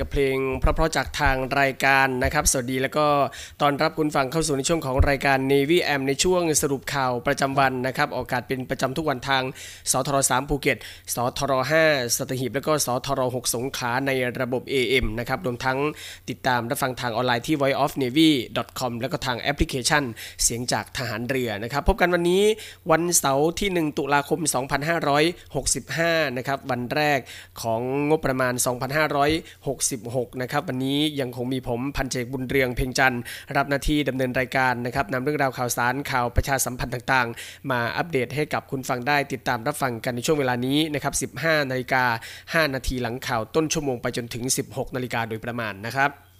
กับเพลง เพราะๆจากทางรายการนะครับสวัสดีแล้วก็ต้อนรับคุณผู้ฟังเข้าสู่ในช่วงของรายการ Navy AM ในช่วงสรุปข่าวประจำวันนะครับออกอากาศเป็นประจำทุกวันทางสทร3ภูเก็ตสทร5สัตหีบแล้วก็สทร6สงขลาในระบบ AM นะครับรวมทั้งติดตามรับฟังทางออนไลน์ที่ voiceofnavy.com แล้วก็ทางแอปพลิเคชัน เสียงจากทหารเรือนะครับพบกันวันนี้วันเสาร์ที่ 1 ตุลาคม 2565 นะครับวันแรกของงบประมาณ 2566 นะครับวันนี้ยังคงมีผมพันเจกบุญเรืองเพ่งจันทร์รับหน้าที่ดำเนินรายการนะครับนำเรื่องราวข่าวสารข่าวประชาสัมพันธ์ต่างๆ มาอัปเดตให้กับคุณฟังได้ติดตามรับฟังกันในช่วงเวลานี้นะครับ 15นาฬิกา5นาทีหลังข่าวต้นชั่วโมงไปจนถึง 16นาฬิกาโดยประมาณนะครับ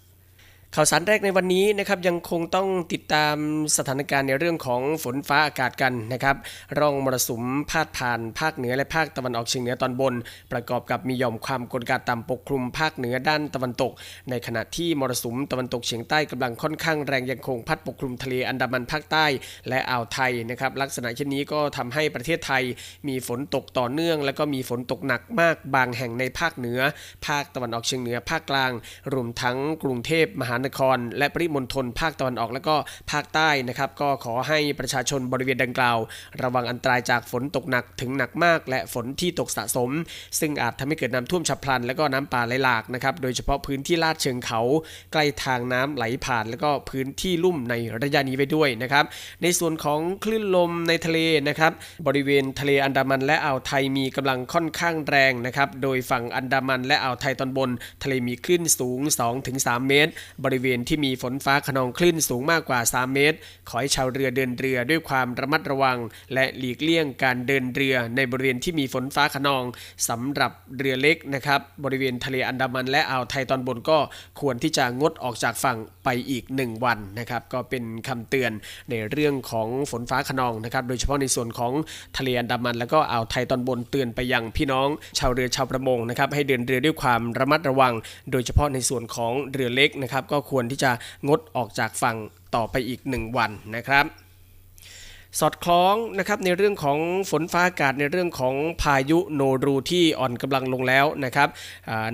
ข่าวสารแรกในวันนี้นะครับยังคงต้องติดตามสถานการณ์ในเรื่องของฝนฟ้าอากาศกันนะครับร่องมรสุมพาดผ่านภาคเหนือและภาคตะวันออกเฉียงเหนือตอนบน ประกอบกับมีหย่อมความกดอากาศต่ำปกคลุมภาคเหนือด้านตะวันตก ในขณะที่มรสุมตะวันตกเฉียงใต้กำลังค่อนข้างแรงยังคงพัดปกคลุมทะเลอันดามันภาคใต้ และอ่าวไทยนะครับลักษณะเช่นนี้ก็ทำให้ประเทศไทยมีฝนตกต่อเนื่อง และก็มีฝนตกหนักมากบางแห่งในภาคเหนือ ภาคตะวันออกเฉียงเหนือภาคกลาง รวมทั้งกรุงเทพมหานคร และปริมณฑลภาคตะวันออกและก็ภาคใต้นะครับ ก็ขอให้ประชาชนบริเวณดังกล่าว ระวังอันตรายจากฝนตกหนักถึงหนักมาก และฝนที่ตกสะสม ซึ่งอาจทำให้เกิดน้ำท่วมฉับพลัน และก็น้ำป่าไหลหลากนะครับโดยเฉพาะพื้นที่ลาดเชิงเขา ใกล้ทางน้ำไหลผ่าน แล้วก็พื้นที่ลุ่มในระยะนี้ไว้ด้วยนะครับในส่วนของคลื่นลมในทะเลนะครับบริเวณทะเลอันดามันและอ่าวไทยมีกำลังค่อนข้างแรงนะครับโดยฝั่งอันดามันและอ่าวไทยตอนบน ทะเลมีคลื่นสูง 2-3 เมตรบริเวณที่มีฝนฟ้าขนองคลื่นสูงมากกว่า 3 เมตร ขอให้ชาวเรือเดินเรือด้วยความระมัดระวัง และหลีกเลี่ยงการเดินเรือในบริเวณที่มีฝนฟ้าขนองสำหรับเรือเล็กนะครับ บริเวณทะเลอันดามันและอ่าวไทยตอนบนก็ควรที่จะงดออกจากฝั่งไปอีก 1 วันนะครับ ก็เป็นคำเตือนในเรื่องของฝนฟ้าขนองนะครับ โดยเฉพาะในส่วนของทะเลอันดามัน แล้วก็อ่าวไทยตอนบนเตือนไปยังพี่น้อง ชาวเรือชาวประมงนะครับให้เดินเรือด้วยความระมัดระวัง โดยเฉพาะในส่วนของเรือเล็กนะครับก็ควรที่จะงดออกจากฝั่งต่อไปอีก 1 วันนะครับสอดคล้องนะครับในเรื่องของฝนฟ้าอากาศในเรื่องของพายุโนรูที่อ่อนกำลังลงแล้วนะครับ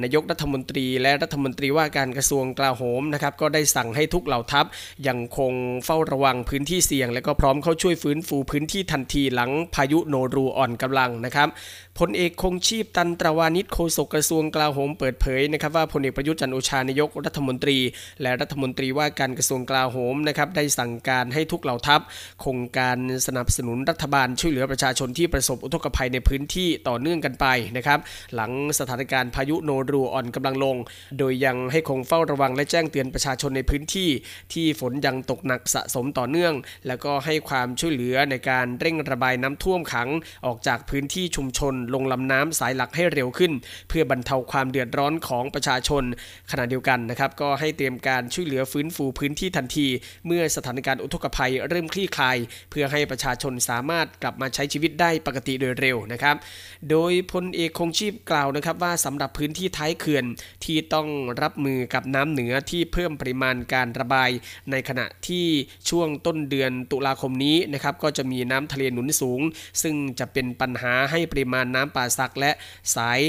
นายกรัฐมนตรีและรัฐมนตรีว่าการกระทรวงกลาโหมนะครับก็ได้สั่งให้ทุกเหล่าทัพยังคงเฝ้าระวังพื้นที่เสี่ยง และก็พร้อมเข้าช่วยฟื้นฟูพื้นที่ทันทีหลังพายุโนรูอ่อนกำลังนะครับ พลเอกคงชีพตันตรวานิชโฆษกกระทรวงกลาโหมเปิดเผยนะครับว่าพลเอกประยุทธ์จันโอชานายกรัฐมนตรี และรัฐมนตรีว่าการกระทรวงกลาโหมนะครับได้สั่งการให้ทุกเหล่าทัพคงการสนับสนุนรัฐบาลช่วยเหลือประชาชนที่ประสบอุทกภัยในพื้นที่ต่อเนื่องกันไปนะครับหลังสถานการณ์พายุโนรูอ่อนกำลังลง โดยยังให้คงเฝ้าระวังและแจ้งเตือนประชาชนในพื้นที่ ที่ฝนยังตกหนักสะสมต่อเนื่อง แล้วก็ให้ความช่วยเหลือในการเร่งระบายน้ำท่วมขังออกจากพื้นที่ชุมชนลงลำน้ำสายหลักให้เร็วขึ้น เพื่อบรรเทาความเดือดร้อนของประชาชน ขณะเดียวกันนะครับก็ให้เตรียมการช่วยเหลือฟื้นฟูพื้นที่ทันที เมื่อสถานการณ์อุทกภัยเริ่มคลี่คลาย เพื่อให้ประชาชนสามารถกลับมาใช้ชีวิตได้ปกติโดยเร็วนะครับ โดยพลเอกคงชีพกล่าวนะครับว่าสำหรับพื้นที่ท้ายเขื่อนที่ต้องรับมือกับน้ำเหนือที่เพิ่มปริมาณการระบาย ในขณะที่ช่วงต้นเดือนตุลาคมนี้นะครับก็จะมีน้ำทะเลหนุนสูง ซึ่งจะเป็นปัญหาให้ปริมาณน้ำป่าสักและสาย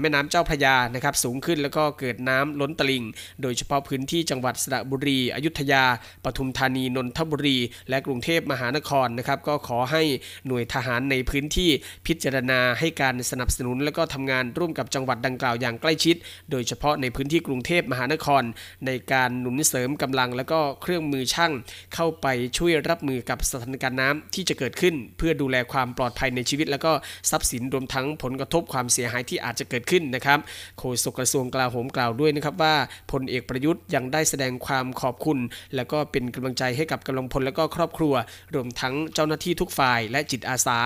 แม่น้ำเจ้าพระยานะครับสูงขึ้นแล้วก็เกิดน้ำล้นตลิ่ง โดยเฉพาะพื้นที่จังหวัดสระบุรี อยุธยา ปทุมธานี นนทบุรี และกรุงเทพมหานครนะครับก็ขอให้หน่วยทหารในพื้นที่พิจารณาให้การสนับสนุน และก็ทำงานร่วมกับจังหวัดดังกล่าวอย่างใกล้ชิด โดยเฉพาะในพื้นที่กรุงเทพมหานคร ในการหนุนเสริมกำลัง และก็เครื่องมือช่างเข้าไปช่วยรับมือกับสถานการณ์น้ำที่จะเกิดขึ้น เพื่อดูแลความปลอดภัยในชีวิต และก็ทรัพย์สินรวมทั้งผลกระทบความเสียหายที่อาจจะเกิดขึ้นนะครับโฆษกกระทรวงกลาโหมกล่าวด้วยนะครับว่าพลเอกประยุทธ์ยังได้แสดงความขอบคุณ และก็เป็นกำลังใจให้กับกำลังพลและก็ครอบครัว รวมทั้งเจ้าหน้าที่ทุกฝ่าย และจิตอาสา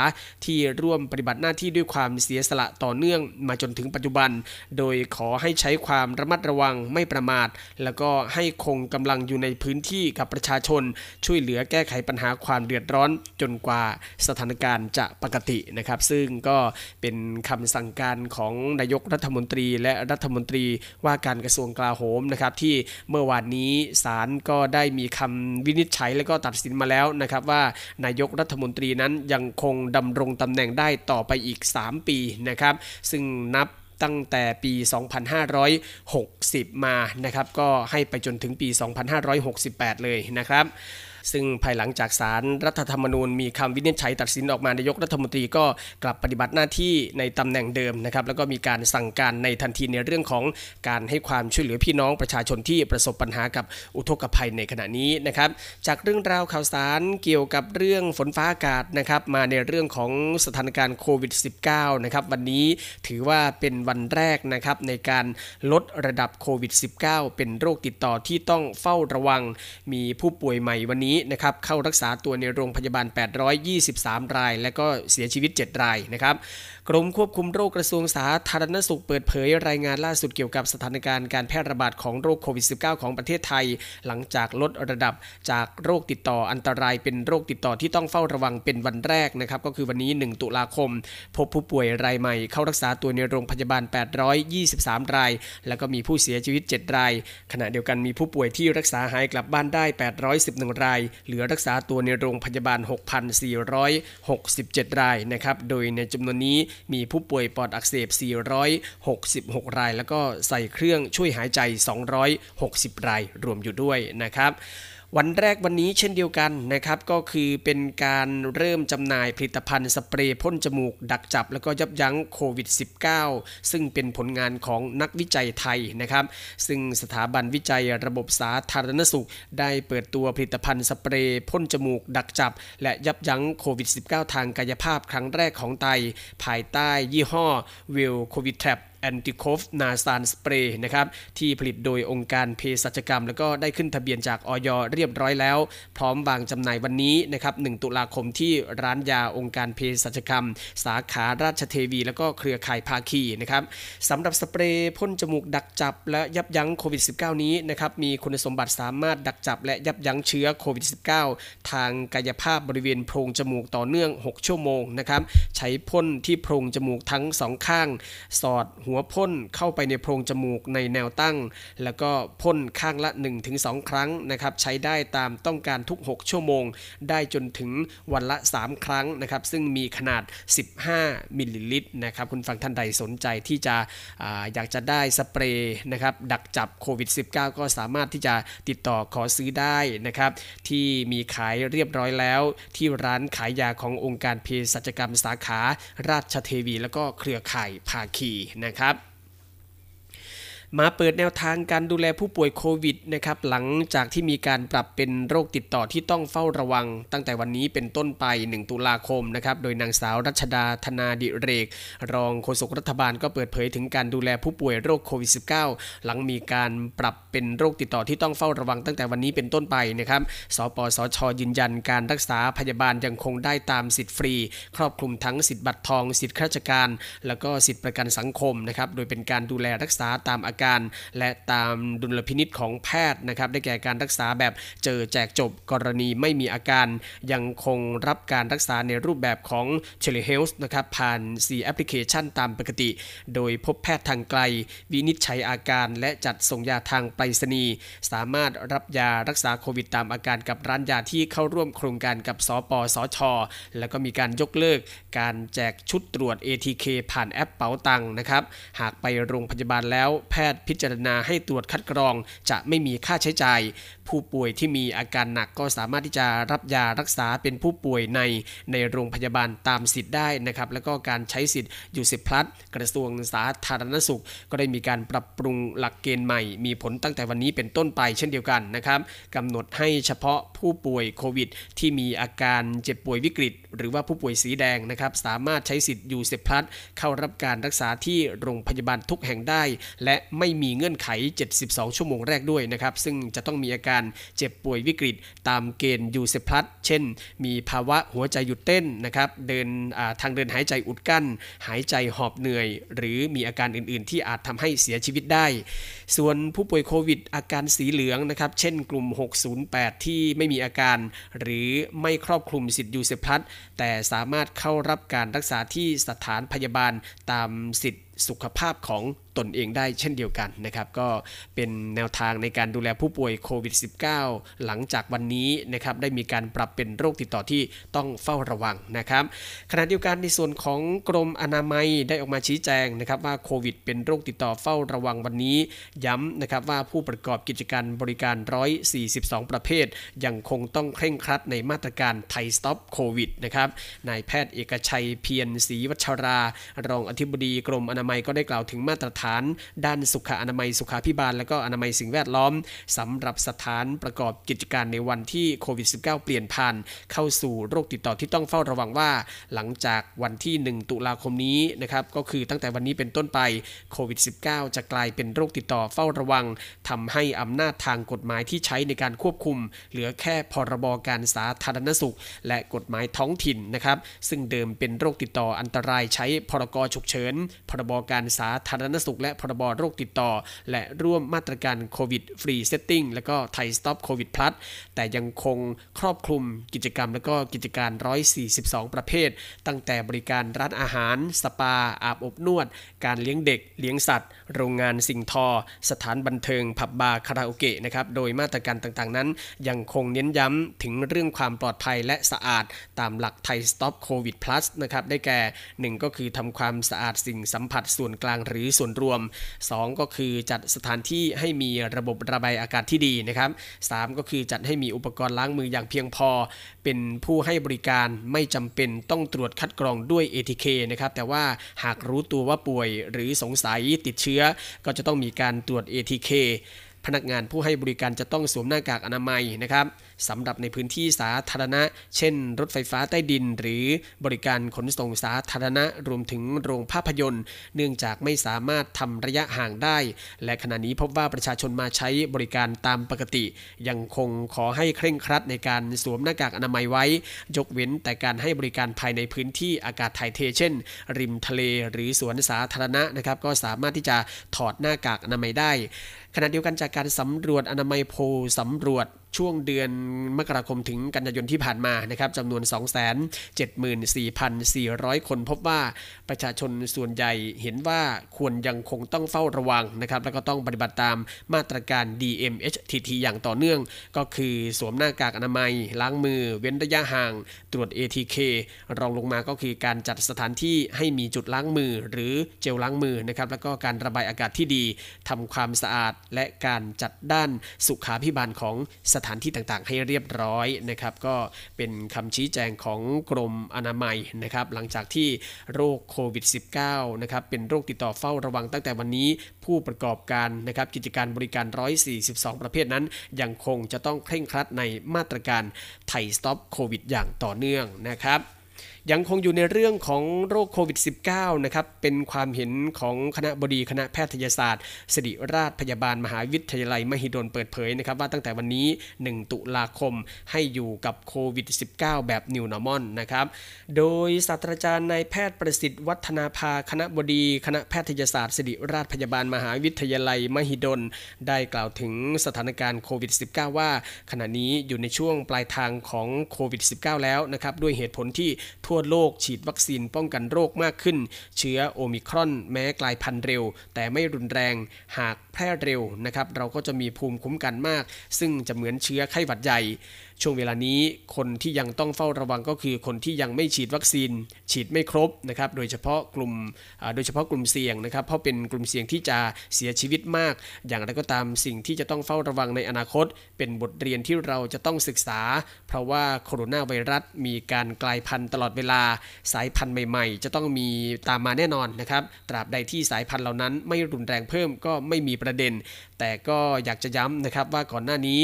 ที่ร่วมปฏิบัติหน้าที่ด้วยความเสียสละต่อเนื่องมาจนถึงปัจจุบัน โดยขอให้ใช้ความระมัดระวังไม่ประมาท แล้วก็ให้คงกำลังอยู่ในพื้นที่กับประชาชน ช่วยเหลือแก้ไขปัญหาความเดือดร้อนจนกว่าสถานการณ์จะปกตินะครับ ซึ่งก็เป็นคำสั่งการของนายกรัฐมนตรี และรัฐมนตรีว่าการกระทรวงกลาโหมนะครับที่เมื่อวานนี้ศาลก็ได้มีคำวินิจฉัยและก็ตัดสินมาแล้วนะครับว่านายกรัฐมนตรีนั้นยังคงดำรงตำแหน่งได้ต่อไปอีก 3 ปีนะครับ ซึ่งนับตั้งแต่ปี 2560 มานะครับ ก็ให้ไปจนถึงปี 2568 เลยนะครับ ซึ่งภายหลังจากสารรัฐธรรมนูญมีคำวินิจฉัยตัดสินออกมานายกรัฐมนตรีก็กลับปฏิบัติหน้าที่ในตำแหน่งเดิมนะครับแล้วก็มีการสั่งการในทันทีในเรื่องของการให้ความช่วยเหลือพี่น้องประชาชนที่ประสบปัญหากับอุทกภัยในขณะนี้นะครับ จากเรื่องราวข่าวสารเกี่ยวกับเรื่องฝนฟ้าอากาศนะครับมาในเรื่องของสถานการณ์โควิด -19 นะครับวันนี้ถือว่าเป็นวันแรกนะครับในการลดระดับโควิด -19 เป็นโรคติดต่อที่ต้องเฝ้าระวัง มีผู้ป่วยใหม่วันนี้นะครับเข้ารักษาตัวในโรงพยาบาล 823 ราย และก็เสียชีวิต 7 รายนะครับกรมควบคุมโรคกระทรวงสาธารณสุขเปิดเผยรายงานล่าสุดเกี่ยวกับสถานการณ์การแพร่ระบาดของโรคโควิด -19 ของประเทศไทย หลังจากลดระดับจากโรคติดต่ออันตรายเป็นโรคติดต่อที่ต้องเฝ้าระวังเป็นวันแรกนะครับก็คือวันนี้ 1 ตุลาคม พบผู้ป่วยรายใหม่เข้ารักษาตัวในโรงพยาบาล 823 ราย แล้วก็มีผู้เสียชีวิต 7 ราย ขณะเดียวกันมีผู้ป่วยที่รักษาหายกลับบ้านได้ 811 รายเหลือรักษาตัวในโรงพยาบาล 6,467 รายนะครับ โดยในจำนวนนี้มีผู้ป่วยปอดอักเสบ 466 ราย แล้วก็ใส่เครื่องช่วยหายใจ 260 รายรวมอยู่ด้วยนะครับ วันแรกวันนี้เช่นเดียวกันนะครับก็คือเป็นการเริ่มจำหน่ายผลิตภัณฑ์สเปรย์พ่นจมูก ดักจับ แล้วก็ยับยั้งโควิด -19 ซึ่งเป็นผลงานของนักวิจัยไทยนะครับ ซึ่งสถาบันวิจัยระบบสาธารณสุข ได้เปิดตัวผลิตภัณฑ์สเปรย์พ่นจมูก ดักจับ และยับยั้งโควิด -19 ทางกายภาพครั้งแรกของไทยภายใต้ยี่ห้อวิลโควิดแทร แอนติโคฟนาซานสเปรย์นะครับที่ผลิตโดยองค์การเภสัชกรรม แล้วก็ได้ขึ้นทะเบียนจากออยเรียบร้อยแล้ว พร้อมวางจำหน่ายวันนี้นะครับ 1 ตุลาคมที่ร้านยาองค์การเภสัชกรรม สาขาราชเทวี แล้วก็เครือข่ายภาคีนะครับสำหรับสเปรย์พ่นจมูกดักจับ และยับยั้งโควิด -19 นี้นะครับมีคุณสมบัติสามารถดักจับ และยับยั้งเชื้อโควิด -19 ทางกายภาพบริเวณโพรงจมูกต่อเนื่อง 6 ชั่วโมงนะครับใช้พ่นที่โพรงจมูกทั้งสองข้าง สอดหััวพ่นเข้าไปในโพรงจมูกในแนวตั้ง แล้วก็พ่นข้างละ 1-2 ครั้งนะครับใช้ได้ตามต้องการทุก 6 ชั่วโมง ได้จนถึงวันละ 3 ครั้งนะครับซึ่งมีขนาด 15 มิลลิลิตรนะครับคุณฟังท่านใดสนใจที่จะออยากจะได้สเปรย์นะครับดักจับโควิด -19 ก็สามารถที่จะติดต่อขอซื้อได้นะครับที่มีขายเรียบร้อยแล้ว ที่ร้านขายยาขององค์การเภสัชกรรมสาขาราชเทวี แล้วก็เครือข่ายภาคีนะครับครับ มาเปิดแนวทางการดูแลผู้ป่วยโควิดนะครับหลังจากที่มีการปรับเป็นโรคติดต่อที่ต้องเฝ้าระวัง ตั้งแต่วันนี้เป็นต้นไป 1 ตุลาคมนะครับโดยนางสาวรัชดาธนาดิเรก รองโฆษกรัฐบาลก็เปิดเผยถึงการดูแลผู้ป่วยโรคโควิด -19 หลังมีการปรับเป็นโรคติดต่อที่ต้องเฝ้าระวัง ตั้งแต่วันนี้เป็นต้นไปนะครับสปสช ยืนยันการรักษาพยาบาลยังคงได้ตามสิทธิ์ฟรี ครอบคลุมทั้งสิทธิ์บัตรทอง สิทธิข้าราชการ แล้วก็สิทธิประกันสังคมนะครับโดยเป็นการดูแลรักษาตามอาการ และตามดุลพินิษของแพทย์นะครับได้แก่การรักษาแบบเจอแจกจบกรณีไม่มีอาการ ยังคงรับการรักษาในรูปแบบของ Telehealth นะครับผ่าน 4 แอปพลิเคชันตามปกติ โดยพบแพทย์ทางไกล วินิจฉัยอาการ และจัดส่งยาทางไปรษณีย์สามารถรับยารักษาโควิดตามอาการกับร้านยาที่เข้าร่วมโครงการกับสปสช แล้วก็มีการยกเลิก การแจกชุดตรวจ ATK ผ่านแอปเป๋าตังนะครับหากไปโรงพยาบาลแล้วแพทย์ทย์พิจารณาให้ตรวจคัดกรอง จะไม่มีค่าใช้จ่าย ผู้ป่วยที่มีอาการหนักก็สามารถที่จะรับยารักษาเป็นผู้ป่วยในในโรงพยาบาลตามสิทธิ์ได้นะครับ แล้วก็การใช้สิทธิ์ยูสิบพลัสกระทรวงสาธารณสุข ก็ได้มีการปรับปรุงหลักเกณฑ์ใหม่ มีผลตั้งแต่วันนี้เป็นต้นไปเช่นเดียวกันนะครับกำหนดให้เฉพาะผู้ป่วยโควิด ที่มีอาการเจ็บป่วยวิกฤต หรือว่าผู้ป่วยสีแดงนะครับสามารถใช้สิทธิ์ยูเซพลัสเข้ารับการรักษาที่โรงพยาบาลทุกแห่งได้ และไม่มีเงื่อนไข 72 ชั่วโมงแรกด้วยนะครับซึ่งจะต้องมีอาการเจ็บป่วยวิกฤต ตามเกณฑ์ยูเซพลัสเช่น มีภาวะหัวใจหยุดเต้นนะครับเดินทางเดินหายใจอุดกั้น หายใจหอบเหนื่อย หรือมีอาการอื่น ๆ ที่อาจทำให้เสียชีวิตได้ ส่วนผู้ป่วยโควิด อาการสีเหลืองนะครับเช่นกลุ่ม 608 ที่ไม่มีอาการ หรือไม่ครอบคลุมสิทธิ์ยูเซพลัสแต่สามารถเข้ารับการรักษาที่สถานพยาบาลตามสิทธิ สุขภาพของตนเองได้เช่นเดียวกันนะครับ ก็เป็นแนวทางในการดูแลผู้ป่วยโควิด -19 หลังจากวันนี้นะครับได้มีการปรับเป็นโรคติดต่อที่ต้องเฝ้าระวังนะครับ ขณะเดียวกันในส่วนของกรมอนามัยได้ออกมาชี้แจงนะครับว่าโควิด เป็นโรคติดต่อเฝ้าระวังวันนี้ ย้ำนะครับว่าผู้ประกอบกิจการบริการ 142 ประเภท ยังคงต้องเคร่งครัดในมาตรการไทยสต็อปโควิดนะครับนายแพทย์เอกชัยเพียรศรีวัชรา รองอธิบดีกรมอนามัยก็ได้กล่าวถึงมาตรฐาน ด้านสุขอนามัยสุขาพิบาล และก็อนามัยสิ่งแวดล้อมสำหรับสถานประกอบกิจการในวันที่โควิด -19 เปลี่ยนผ่านเข้าสู่โรคติดต่อที่ต้องเฝ้าระวังว่า หลังจากวันที่ 1 ตุลาคมนี้นะครับก็คือตั้งแต่วันนี้เป็นต้นไปโควิด -19 จะกลายเป็นโรคติดต่อเฝ้าระวังทำให้อำนาจทางกฎหมายที่ใช้ในการควบคุม เหลือแค่พรบการสาธารณสุข และกฎหมายท้องถิ่นนะครับซึ่งเดิมเป็นโรคติดต่ออันตรายใช้พรกฉุกเฉินพรบการสาธารณสุข และพรบโรคติดต่อ และร่วมมาตรการ Covid Free Setting และก็ Thai Stop Covid Plus แต่ยังคงครอบคลุมกิจกรรมและก็กิจการ 142 ประเภท ตั้งแต่บริการร้านอาหาร สปา อาบอบนวด การเลี้ยงเด็ก เลี้ยงสัตว์ โรงงานสิ่งทอ สถานบันเทิง ผับบาร์คาราโอเกะนะครับ โดยมาตรการต่างๆนั้น ยังคงเน้นย้ำถึงเรื่องความปลอดภัยและสะอาด ตามหลักไทยสต็อปโควิดพลัสนะครับ ได้แก่ 1 ก็คือทำความสะอาดสิ่งสัมผัสส่วนกลางหรือส่วนรวม 2 ก็คือจัดสถานที่ให้มีระบบระบายอากาศที่ดีนะครับ3ก็คือจัดให้มีอุปกรณ์ล้างมืออย่างเพียงพอ เป็นผู้ให้บริการไม่จำเป็นต้องตรวจคัดกรองด้วย ATK นะครับแต่ว่าหากรู้ตัวว่าป่วยหรือสงสัยติดเชื้อ ก็จะต้องมีการตรวจ ATK พนักงานผู้ให้บริการจะต้องสวมหน้ากากอนามัยนะครับ สำหรับในพื้นที่สาธารณะ เช่น รถไฟฟ้าใต้ดิน หรือบริการขนส่งสาธารณะรวมถึงโรงภาพยนตร์ เนื่องจากไม่สามารถทำระยะห่างได้ และขณะนี้พบว่าประชาชนมาใช้บริการตามปกติ ยังคงขอให้เคร่งครัดในการสวมหน้ากากอนามัยไว้ ยกเว้นแต่การให้บริการภายในพื้นที่อากาศถ่ายเท เช่น ริมทะเลหรือสวนสาธารณะนะครับก็สามารถที่จะถอดหน้ากากอนามัยได้ขณะเดียวกันจากการสำรวจอนามัยโพสำรวจ ช่วงเดือนมกราคมถึงกันยายนที่ผ่านมานะครับจำนวน 274,400 คนพบว่าประชาชนส่วนใหญ่เห็นว่าควรยังคงต้องเฝ้าระวังนะครับแล้วก็ต้องปฏิบัติตามมาตรการ DMHTT อย่างต่อเนื่อง ก็คือสวมหน้ากากอนามัย ล้างมือ เว้นระยะห่าง ตรวจ ATK รองลงมาก็คือการจัดสถานที่ให้มีจุดล้างมือ หรือเจลล้างมือนะครับแล้วก็การระบายอากาศที่ดีทำความสะอาดและการจัดด้านสุขาพิบาลของสถานที่ต่างๆ ให้เรียบร้อยนะครับ ก็เป็นคำชี้แจงของกรมอนามัยนะครับ หลังจากที่โรคโควิด -19 นะครับเป็นโรคติดต่อเฝ้าระวังตั้งแต่วันนี้ผู้ประกอบการนะครับกิจการบริการ 142 ประเภทนั้น ยังคงจะต้องเคร่งครัดในมาตรการ Thai Stop Covid อย่างต่อเนื่องนะครับยังคงอยู่ในเรื่องของโรคโควิด -19 นะครับ เป็นความเห็นของคณบดีคณะแพทยศาสตร์ศิริราชพยาบาลมหาวิทยาลัยมหิดลเปิดเผยนะครับว่าตั้งแต่วันนี้ 1 ตุลาคมให้อยู่กับโควิด -19 แบบ New Normal นะครับ โดยศาสตราจารย์นายแพทย์ประสิทธิ์วัฒนาภาคณบดีคณะแพทยศาสตร์ศิริราชพยาบาลมหาวิทยาลัยมหิดล ได้กล่าวถึงสถานการณ์โควิด -19 ว่า ขณะนี้อยู่ในช่วงปลายทางของโควิด -19 แล้วนะครับด้วยเหตุผลที่ทั่ั่วโลกฉีดวัคซีนป้องกันโรคมากขึ้น เชื้อโอมิครอนแม้กลายพันธุ์เร็ว แต่ไม่รุนแรงหากแพร่เร็วนะครับเราก็จะมีภูมิคุ้มกันมาก ซึ่งจะเหมือนเชื้อไข้หวัดใหญ่ ช่วงเวลานี้คนที่ยังต้องเฝ้าระวังก็คือคนที่ยังไม่ฉีดวัคซีน ฉีดไม่ครบนะครับโดยเฉพาะกลุ่มโดยเฉพาะกลุ่มเสี่ยงนะครับ เพราะเป็นกลุ่มเสี่ยงที่จะเสียชีวิตมาก อย่างไรก็ตามสิ่งที่จะต้องเฝ้าระวังในอนาคต เป็นบทเรียนที่เราจะต้องศึกษา เพราะว่าโคโรนาไวรัสมีการกลายพันธุ์ตลอดเวลาสายพันธุ์ใหม่ๆ จะต้องมีตามมาแน่นอนนะครับตราบใดที่สายพันธุ์เหล่านั้นไม่รุนแรงเพิ่มก็ไม่มีประเด็น แต่ก็อยากจะย้ำนะครับว่าก่อนหน้านี้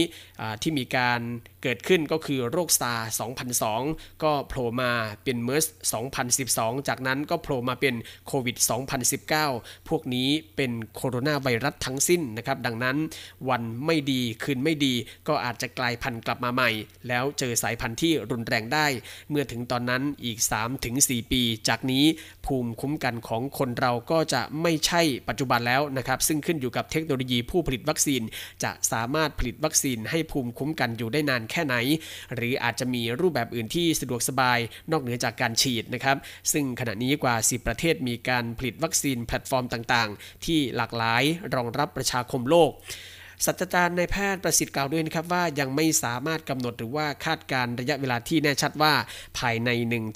ที่มีการเกิดขึ้นก็คือโรคซาร์2002 ก็โผล่มาเป็นเมอร์ส2012 จากนั้นก็โผล่มาเป็นโควิด 2019 พวกนี้เป็นโคโรนาไวรัสทั้งสิ้นนะครับ ดังนั้นวันไม่ดีคืนไม่ดี ก็อาจจะกลายพันธุ์กลับมาใหม่ แล้วเจอสายพันธุ์ที่รุนแรงได้ เมื่อถึงตอนนั้นอีก 3-4 ปี จากนี้ภูมิคุ้มกันของคนเราก็จะไม่ใช่ปัจจุบันแล้วนะครับ ซึ่งขึ้นอยู่กับเทคโนโลยีผู้ผลิตวัคซีน จะสามารถผลิตวัคซีนให้ภูมิคุ้มกันอยู่ได้นานแค่ไหนหรืออาจจะมีรูปแบบอื่นที่สะดวกสบายนอกเหนือจากการฉีดนะครับ ซึ่งขณะนี้กว่า 10 ประเทศมีการผลิตวัคซีนแพลตฟอร์มต่างๆ ที่หลากหลายรองรับประชาคมโลก ศาสตราจารย์นายแพทย์ประสิทธิ์กล่าวด้วยนะครับว่ายังไม่สามารถกำหนดหรือว่าคาดการณ์ระยะเวลาที่แน่ชัดว่า ภายใน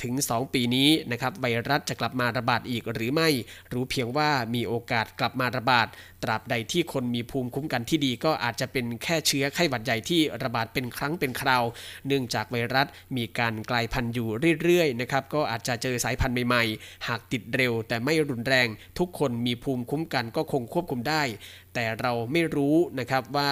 1-2 ปีนี้นะครับไวรัสจะกลับมาระบาดอีกหรือไม่ รู้เพียงว่ามีโอกาสกลับมาระบาด ตราบใดที่คนมีภูมิคุ้มกันที่ดีก็อาจจะเป็นแค่เชื้อไข้หวัดใหญ่ที่ระบาดเป็นครั้งเป็นคราว เนื่องจากไวรัสมีการกลายพันธุ์อยู่เรื่อยๆนะครับก็อาจจะเจอสายพันธุ์ใหม่ๆ หากติดเร็วแต่ไม่รุนแรง ทุกคนมีภูมิคุ้มกันก็คงควบคุมได้แต่เราไม่รู้นะครับว่า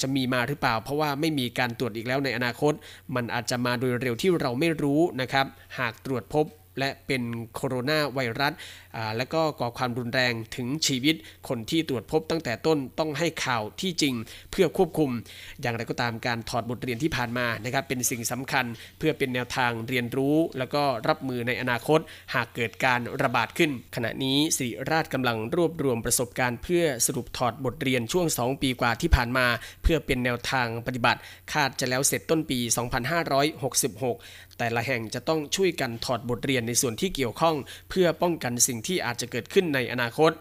จะมีมาหรือเปล่า เพราะว่าไม่มีการตรวจอีกแล้วในอนาคต มันอาจจะมาโดยเร็วที่เราไม่รู้นะครับ หากตรวจพบและเป็นโคโรนาไวรัส และก็ก่อความรุนแรงถึงชีวิตคนที่ตรวจพบตั้งแต่ต้นต้องให้ข่าวที่จริงเพื่อควบคุม อย่างไรก็ตามการถอดบทเรียนที่ผ่านมานะครับเป็นสิ่งสำคัญเพื่อเป็นแนวทางเรียนรู้ แล้วก็รับมือในอนาคต หากเกิดการระบาดขึ้น ขณะนี้สิริราชกำลังรวบรวมประสบการณ์เพื่อสรุปถอดบทเรียนช่วง 2 ปีกว่าที่ผ่านมา เพื่อเป็นแนวทางปฏิบัติ คาดจะแล้วเสร็จต้นปี 2566 แต่ละแห่งจะต้องช่วยกันถอดบทเรียนในส่วนที่เกี่ยวข้อง เพื่อป้องกันสิ่งที่อาจจะเกิดขึ้นในอนาคต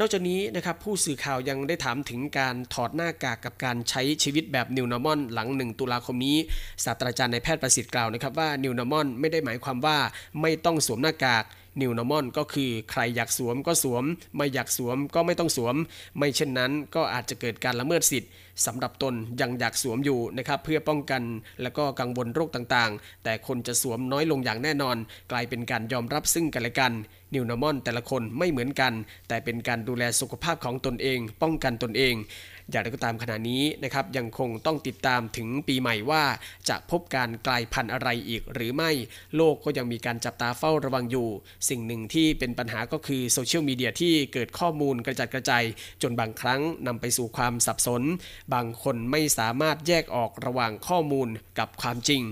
นอกจากนี้นะครับผู้สื่อข่าวยังได้ถามถึงการถอดหน้ากากกับการใช้ชีวิตแบบ New Normal หลัง 1 ตุลาคมนี้ศาสตราจารย์นายแพทย์ประสิทธิ์กล่าวนะครับว่า New Normal ไม่ได้หมายความว่าไม่ต้องสวมหน้ากาก New Normal ก็คือใครอยากสวมก็สวม ไม่อยากสวมก็ไม่ต้องสวม ไม่เช่นนั้นก็อาจจะเกิดการละเมิดสิทธิ์สำหรับตนยังอยากสวมอยู่นะครับเพื่อป้องกันและก็กังวลโรคต่างๆ แต่คนจะสวมน้อยลงอย่างแน่นอน กลายเป็นการยอมรับซึ่งกันและกันนิวนามอนแต่ละคนไม่เหมือนกัน แต่เป็นการดูแลสุขภาพของตนเอง ป้องกันตนเอง อย่างไรก็ตามขณะนี้นะครับยังคงต้องติดตามถึงปีใหม่ว่า จะพบการกลายพันธุ์อะไรอีกหรือไม่โลกก็ยังมีการจับตาเฝ้าระวังอยู่ สิ่งหนึ่งที่เป็นปัญหาก็คือโซเชียลมีเดียที่เกิดข้อมูลกระจัดกระจายจนบางครั้งนำไปสู่ความสับสน บางคนไม่สามารถแยกออกระหว่างข้อมูลกับความจริง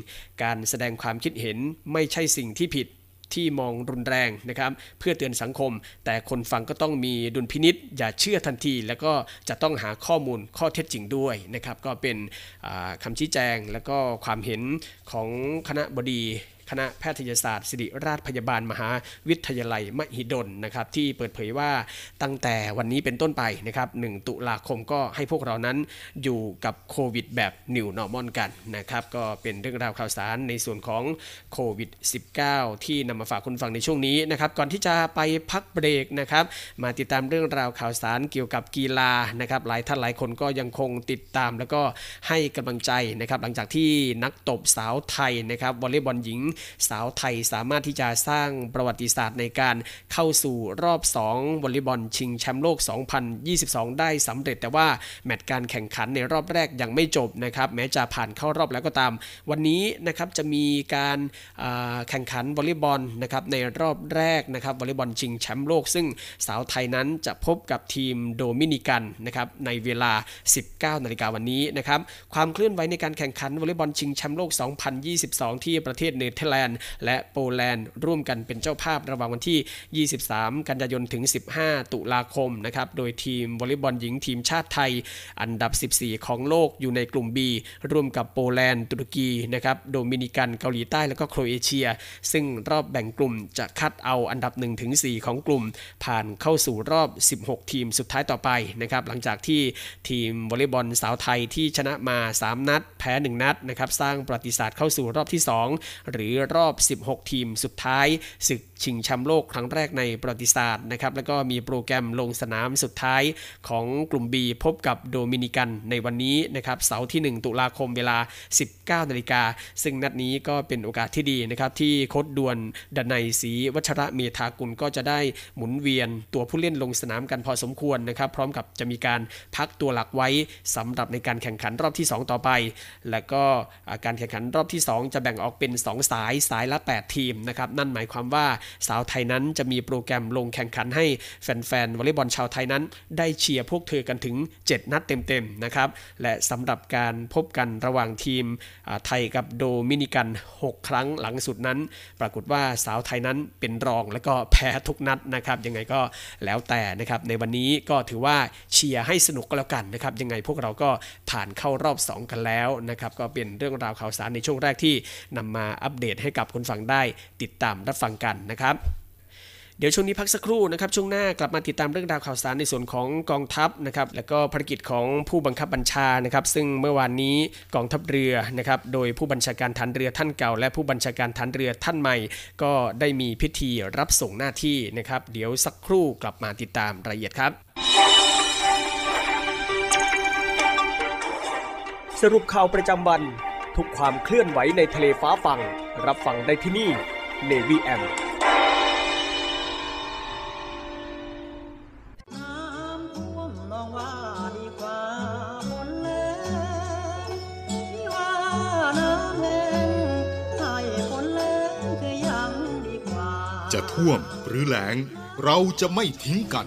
การแสดงความคิดเห็นไม่ใช่สิ่งที่ผิด ที่มองรุนแรงนะครับเพื่อเตือนสังคม แต่คนฟังก็ต้องมีดุลพินิษอย่าเชื่อทันที แล้วก็จะต้องหาข้อมูลข้อเท็จจริงด้วยนะครับก็เป็นคำชี้แจง แล้วก็ความเห็นของคณะบดี คณะแพทยศาสตร์ ศิริราชพยาบาลมหาวิทยาลัยมหิดลนะครับที่เปิดเผยว่าตั้งแต่วันนี้เป็นต้นไปนะครับ 1 ตุลาคมก็ให้พวกเรานั้นอยู่กับโควิดแบบ New Normal กันนะครับก็เป็นเรื่องราวข่าวสารในส่วนของโควิด -19 ที่นำมาฝากคุณฟังในช่วงนี้นะครับก่อนที่จะไปพักเบรกนะครับมาติดตามเรื่องราวข่าวสารเกี่ยวกับกีฬานะครับหลายท่านหลายคนก็ยังคงติดตามแล้วก็ให้กำลังใจนะครับหลังจากที่นักตบสาวไทยนะครับวอลเลย์บอลหญิงสาวไทยสามารถที่จะสร้างประวัติศาสตร์ในการเข้าสู่รอบ 2วอลเลย์บอลชิงแชมป์โลก 2022 ได้สำเร็จแต่ว่าแมตช์การแข่งขันในรอบแรกยังไม่จบนะครับแม้จะผ่านเข้ารอบแล้วก็ตาม วันนี้นะครับจะมีการแข่งขันวอลเลย์บอลนะครับในรอบแรกนะครับวอลเลย์บอลชิงแชมป์โลก ซึ่งสาวไทยนั้นจะพบกับทีมโดมินิกันนะครับในเวลา 19 นาฬิกาวันนี้นะครับความเคลื่อนไหวในการแข่งขันวอลเลย์บอลชิงแชมป์โลก 2022 ที่ประเทศเนเธเธอร์แลนด์ และโปแลนด์ ร่วมกันเป็นเจ้าภาพระหว่างวันที่ 23 กันยายนถึง 15 ตุลาคมนะครับโดยทีมวอลเลย์บอลหญิงทีมชาติไทย อันดับ 14 ของโลกอยู่ในกลุ่ม B ร่วมกับโปแลนด์ตุรกีนะครับโดมินิกันเกาหลีใต้แล้วก็โครเอเชีย ซึ่งรอบแบ่งกลุ่มจะคัดเอาอันดับ 1-4 ของกลุ่ม ผ่านเข้าสู่รอบ 16 ทีมสุดท้ายต่อไปนะครับหลังจากที่ทีมวอลเลย์บอลสาวไทยที่ชนะมา 3 นัด แพ้ 1 นัดนะครับสร้างประวัติศาสตร์เข้าสู่รอบที่ 2 หรือรอบ 16 ทีมสุดท้าย ศึกชิงแชมป์โลกครั้งแรกในประวัติศาสตร์นะครับแล้วก็มีโปรแกรมลงสนามสุดท้ายของกลุ่ม B พบกับโดมินิกันในวันนี้นะครับเสาร์ที่ 1 ตุลาคมเวลา 19นาฬิกาซึ่งนัดนี้ก็เป็นโอกาสที่ดีนะครับที่โค้ดดวนดนัยศรีวัชระเมธากุลก็จะได้หมุนเวียนตัวผู้เล่นลงสนามกันพอสมควรนะครับ พร้อมกับจะมีการพักตัวหลักไว้สำหรับในการแข่งขันรอบที่ 2 ต่อไป และก็การแข่งขันรอบที่ 2 จะแบ่งออกเป็น 2 สายสายละ 8 ทีมนะครับนั่นหมายความว่าสาวไทยนั้นจะมีโปรแกรมลงแข่งขันให้แฟนๆวอลเลย์บอลชาวไทยนั้น ได้เชียร์พวกเธอกันถึง 7 นัดเต็มๆนะครับและสำหรับการพบกันระหว่างทีมไทยกับโดมินิกัน 6 ครั้งหลังสุดนั้น ปรากฏว่าสาวไทยนั้นเป็นรองและก็แพ้ทุกนัดนะครับยังไงก็แล้วแต่นะครับในวันนี้ก็ถือว่าเชียร์ให้สนุกก็แล้วกันนะครับยังไงพวกเราก็ผ่านเข้ารอบ 2 กันแล้วนะครับก็เป็นเรื่องราวข่าวสารในช่วงแรกที่นำมาอัปเดตให้กับคนฟังได้ติดตามรับฟังกันนะครับเดี๋ยวช่วงนี้พักสักครู่นะครับช่วงหน้ากลับมาติดตามเรื่องราวข่าวสารในส่วนของกองทัพนะครับแล้วก็ภารกิจของผู้บังคับบัญชานะครับ ซึ่งเมื่อวานนี้กองทัพเรือนะครับโดยผู้บัญชาการฐานเรือท่านเก่า และผู้บัญชาการฐานเรือท่านใหม่ ก็ได้มีพิธีรับส่งหน้าที่นะครับ เดี๋ยวสักครู่กลับมาติดตามรายละเอียดครับ สรุปข่าวประจำวัน ทุกความเคลื่อนไหวในทะเลฟ้าฟัง รับฟังได้ที่นี่ Navy M น้ำท่วมน้องว่าดีกว่าฝนแล้งพี่ว่าน้ำแห้งให้ฝนแล้งจะยังดีกว่าจะท่วมหรือแล้งเราจะไม่ทิ้งกัน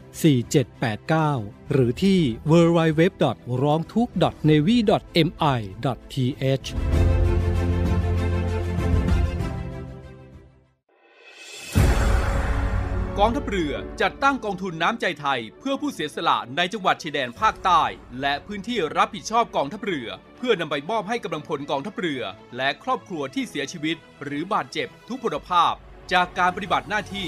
4789 หรือที่ www. ร้องทุก navy mi th กองทัพเรือจัดตั้งกองทุนน้ำใจไทย เพื่อผู้เสียสละในจังหวัดชายแดนภาคใต้ และพื้นที่รับผิดชอบกองทัพเรือ เพื่อนำไปมอบให้กำลังพลกองทัพเรือ และครอบครัวที่เสียชีวิต หรือบาดเจ็บทุกพลภาพ จากการปฏิบัติหน้าที่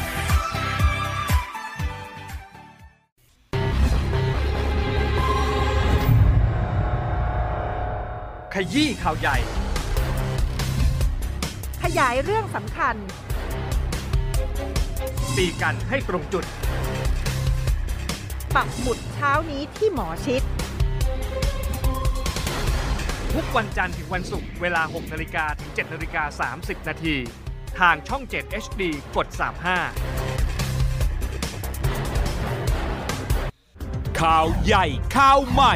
ขยี้ข่าวใหญ่ ขยายเรื่องสำคัญ ตีกันให้ตรงจุด ปักหมุดเช้านี้ที่หมอชิด ทุกวันจันทร์ถึงวันศุกร์เวลา 6นาฬิกาถึง7นาฬิกา30 นาที ทางช่อง 7 HD กด 35 ข่าวใหญ่ข่าวใหม่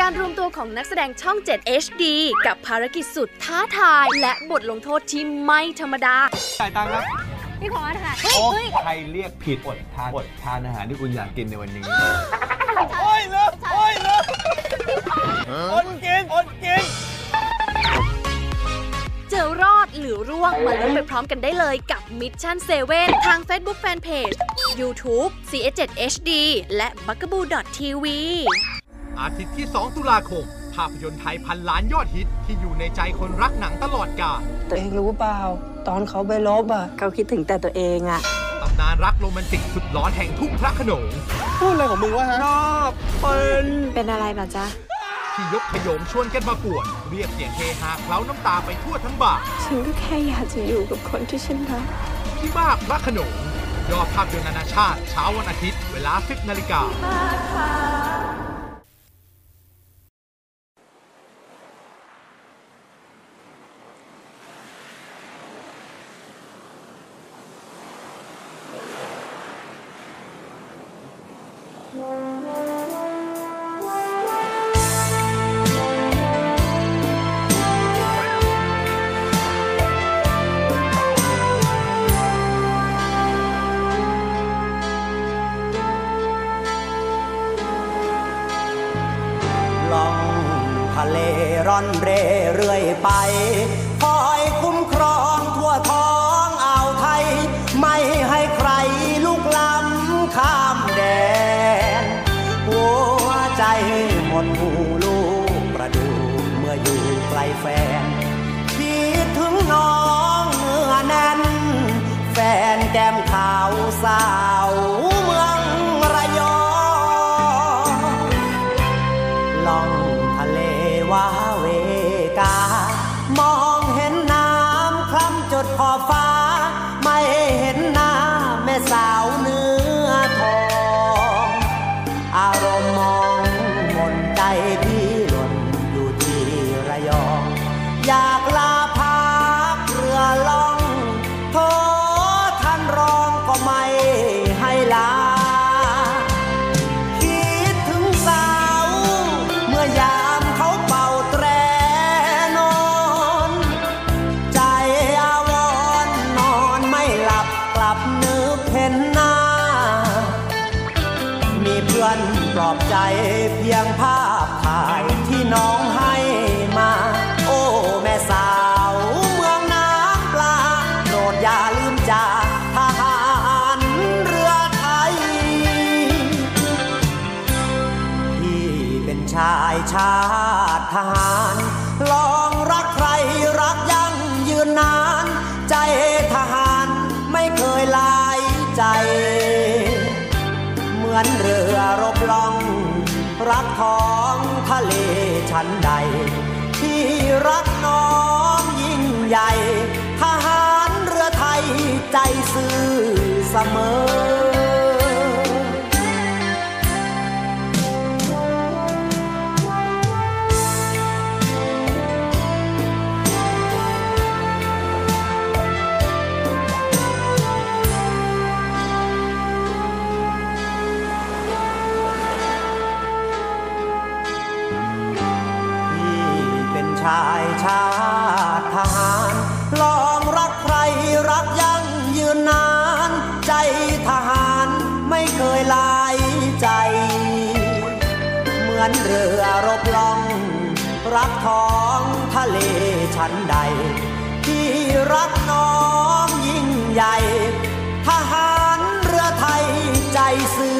การรวมตัวของนักแสดงช่อง 7 HD กับภารกิจสุดท้าทาย และบทลงโทษที่ไม่ธรรมดา จ่ายตังค์ครับพี่พอสค่ะโอ้ใครเรียกผิดอดทานอดทานอาหารที่คุณอยากกินในวันนี้ โอ้ยเลิกโอ้ยเลิกอดกินอดกินจะรอดหรือร่วงมาลุ้นไปพร้อมกันได้เลยกับ Mission 7 ทาง Facebook Fanpage YouTube CS7 HD และ b u g a b o o TV อาทิตย์ที่ 2 ตุลาคม ภาพยนตร์ไทยพันล้านยอดฮิต ที่อยู่ในใจคนรักหนังตลอดกาลตัวเองรู้เปล่า ตอนเขาไปลบอะ เขาคิดถึงแต่ตัวเองอะ ตำนานรักโรแมนติกสุดร้อนแห่งทุ่งพระโขนงพูดอะไรของมึงวะฮะชอบเป็นเป็นอะไรเหรอจ๊ะที่ยกขยงชวนกันมาป่วน เรียกเสียงเฮฮาเคล้าน้ำตาไปทั่วทั้งบ่าฉันก็แค่อยากจะอยู่กับคนที่ฉันรักที่บ้าพระโขนงยอดภาพยนตร์นานาชาติเช้าวันอาทิตย์ เวลา 10นาฬิกา ไปคอ ท้องทะเลชั้นใด ที่รักน้องยิ่งใหญ่ ทหารเรือไทยใจซื่อ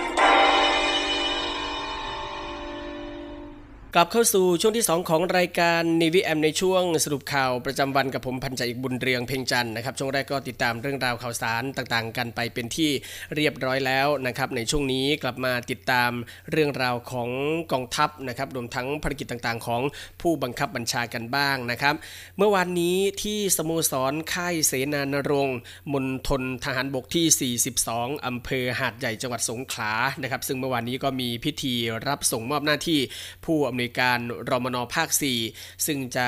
กลับเข้าสู่ช่วงที่ 2 ของรายการ n ีวีแอมในช่วงสรุปข่าวประจำวันกับผมพันจ่าอีกบุญเรืองเพ่งจันนะครับช่วงแรกก็ติดตามเรื่องราวข่าวสารต่างๆ กันไปเป็นที่เรียบร้อยแล้วนะครับในช่วงนี้กลับมาติดตามเรื่องราวของกองทัพนะครับรวมทั้งภารกิจต่างๆ ของผู้บังคับบัญชากันบ้างนะครับ เมื่อวานนี้ที่สโมสรค่ายเสนานรงค์มณฑลทหารบกที่ 42อำเภอหาดใหญ่จังหวัดสงขลานะครับซึ่งเมื่อวานนี้ก็มีพิธีรับส่งมอบหน้าที่ผู้อำนวยการรมนภาค 4 ซึ่งจะ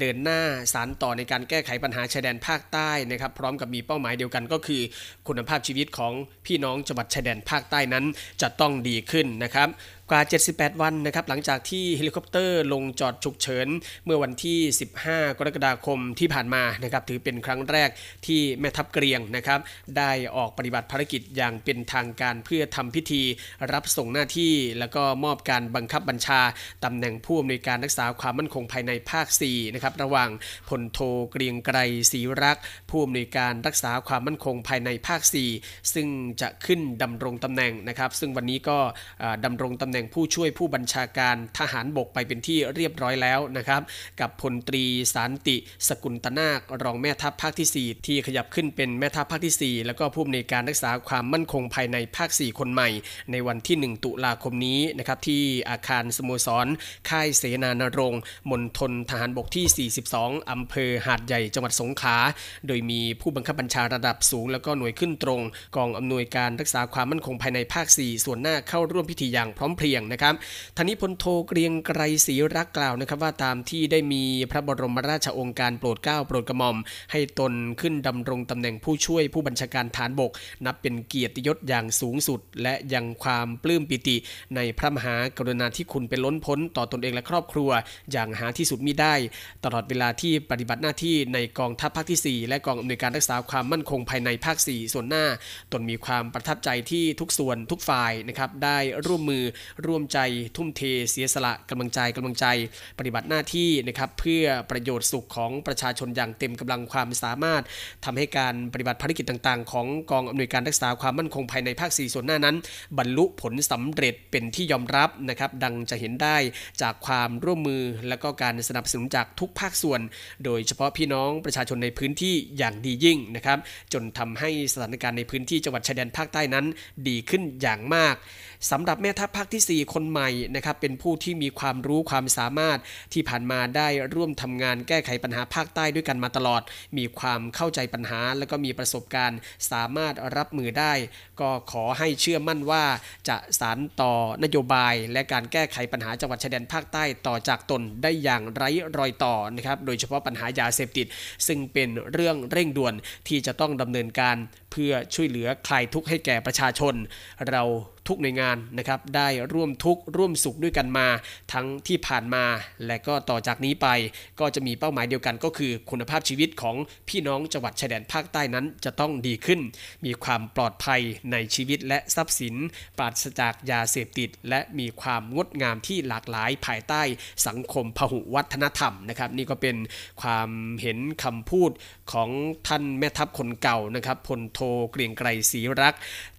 เดินหน้าสารต่อในการแก้ไขปัญหาชายแดนภาคใต้นะครับพร้อมกับมีเป้าหมายเดียวกันก็คือ คุณภาพชีวิตของพี่น้องจังหวัดชายแดนภาคใต้นั้นจะต้องดีขึ้นนะครับกว่า 78 วันนะครับหลังจากที่เฮลิคอปเตอร์ลงจอดฉุกเฉิน เมื่อวันที่ 15 กรกฎาคมที่ผ่านมานะครับถือเป็นครั้งแรกที่แม่ทัพเกรียงนะครับได้ออกปฏิบัติภารกิจอย่างเป็นทางการเพื่อทำพิธีรับส่งหน้าที่แล้วก็มอบการบังคับบัญชาตำแหน่งผู้อำนวยการรักษาความมั่นคงภายในภาค4นะครับระหว่างพลโทเกรียงไกรศรีรัก ผู้อำนวยการรักษาความมั่นคงภายในภาค 4 ซึ่งจะขึ้นดำรงตำแหน่งนะครับซึ่งวันนี้ก็ดำรงตำแหน่งผู้ช่วยผู้บัญชาการทหารบกไปเป็นที่เรียบร้อยแล้วนะครับ กับพลตรีสารติ สกุลตนาครองแม่ทัพภาคที่ 4 ที่ขยับขึ้นเป็นแม่ทัพภาคที่ 4 แล้วก็ผู้อำนวยการรักษาความมั่นคงภายในภาค 4 คนใหม่ ในวันที่ 1 ตุลาคมนี้นะครับที่อาคารสโมสร ค่ายเสนานรงค์มณฑลทหารบกที่ 42 อำเภอหาดใหญ่จังหวัดสงขลาโดยมีผู้บังคับบัญชาระดับสูง แล้วก็หน่วยขึ้นตรง กองอำนวยการรักษาความมั่นคงภายในภาค 4 ส่วนหน้าเข้าร่วมพิธีอย่างพร้อมเพรียงนะครับทานิพลโทเกรียงไกรศรีรักกล่าวนะครับว่าตามที่ได้มีพระบรมราชองค์การโปรดเกล้าโปรดกระหม่อม ให้ตนขึ้นดำรงตำแหน่งผู้ช่วยผู้บัญชาการฐานบก นับเป็นเกียรติยศอย่างสูงสุด และยังความปลื้มปิติ ในพระมหากรุณาธิคุณเป็นล้นพ้นต่อตนเองและครอบครัว อย่างหาที่สุดมิได้ ตลอดเวลาที่ปฏิบัติหน้าที่ในกองทัพภาคที่ 4 และกองอำนวยการรักษาความมั่นคงภายในภาค 4 ส่วนหน้า ตนมีความประทับใจที่ทุกส่วนทุกฝ่ายนะครับได้ร่วมมือร่วมใจทุ่มเทเสียสละกำลังใจกำลังใจ ปฏิบัติหน้าที่นะครับเพื่อประโยชน์สุขของประชาชนอย่างเต็มกำลังความสามารถทำให้การปฏิบัติภารกิจต่างๆ ของกองอำนวยการรักษาความมั่นคงภายในภาค 4 ส่วนหน้านั้น บรรลุผลสำเร็จเป็นที่ยอมรับนะครับดังจะเห็นได้จากความร่วมมือและก็การสนับสนุนจากทุกภาคส่วน โดยเฉพาะพี่น้องประชาชนในพื้นที่อย่างดียิ่งนะครับจนทำให้สถานการณ์ในพื้นที่จังหวัดชายแดนภาคใต้นั้น ดีขึ้นอย่างมาก สำหรับแม่ทัพภาคที่ 4 คนใหม่นะครับเป็นผู้ที่มีความรู้ความสามารถที่ผ่านมาได้ร่วมทำงานแก้ไขปัญหาภาคใต้ด้วยกันมาตลอด มีความเข้าใจปัญหา และก็มีประสบการณ์สามารถรับมือได้ ก็ขอให้เชื่อมั่นว่าจะสารต่อนโยบาย และการแก้ไขปัญหาจังหวัดชายแดนภาคใต้ต่อจากตนได้อย่างไร้รอยต่อนะครับโดยเฉพาะปัญหายาเสพติด ซึ่งเป็นเรื่องเร่งด่วนที่จะต้องดำเนินการเพื่อช่วยเหลือคลายทุกข์ให้แก่ประชาชน เราทุกหน่วยงานนะครับได้ร่วมทุกข์ร่วมสุขด้วยกันมา ทั้งที่ผ่านมา และก็ต่อจากนี้ไป ก็จะมีเป้าหมายเดียวกันก็คือ คุณภาพชีวิตของพี่น้องจังหวัดชายแดนภาคใต้นั้นจะต้องดีขึ้น มีความปลอดภัยในชีวิตและทรัพย์สิน ปราศจากยาเสพติด และมีความงดงามที่หลากหลายภายใต้สังคมพหุวัฒนธรรมนะครับ นี่ก็เป็นความเห็นคำพูดของท่านแม่ทัพคนเก่านะครับพลโทเกรียงไกรศรีรัก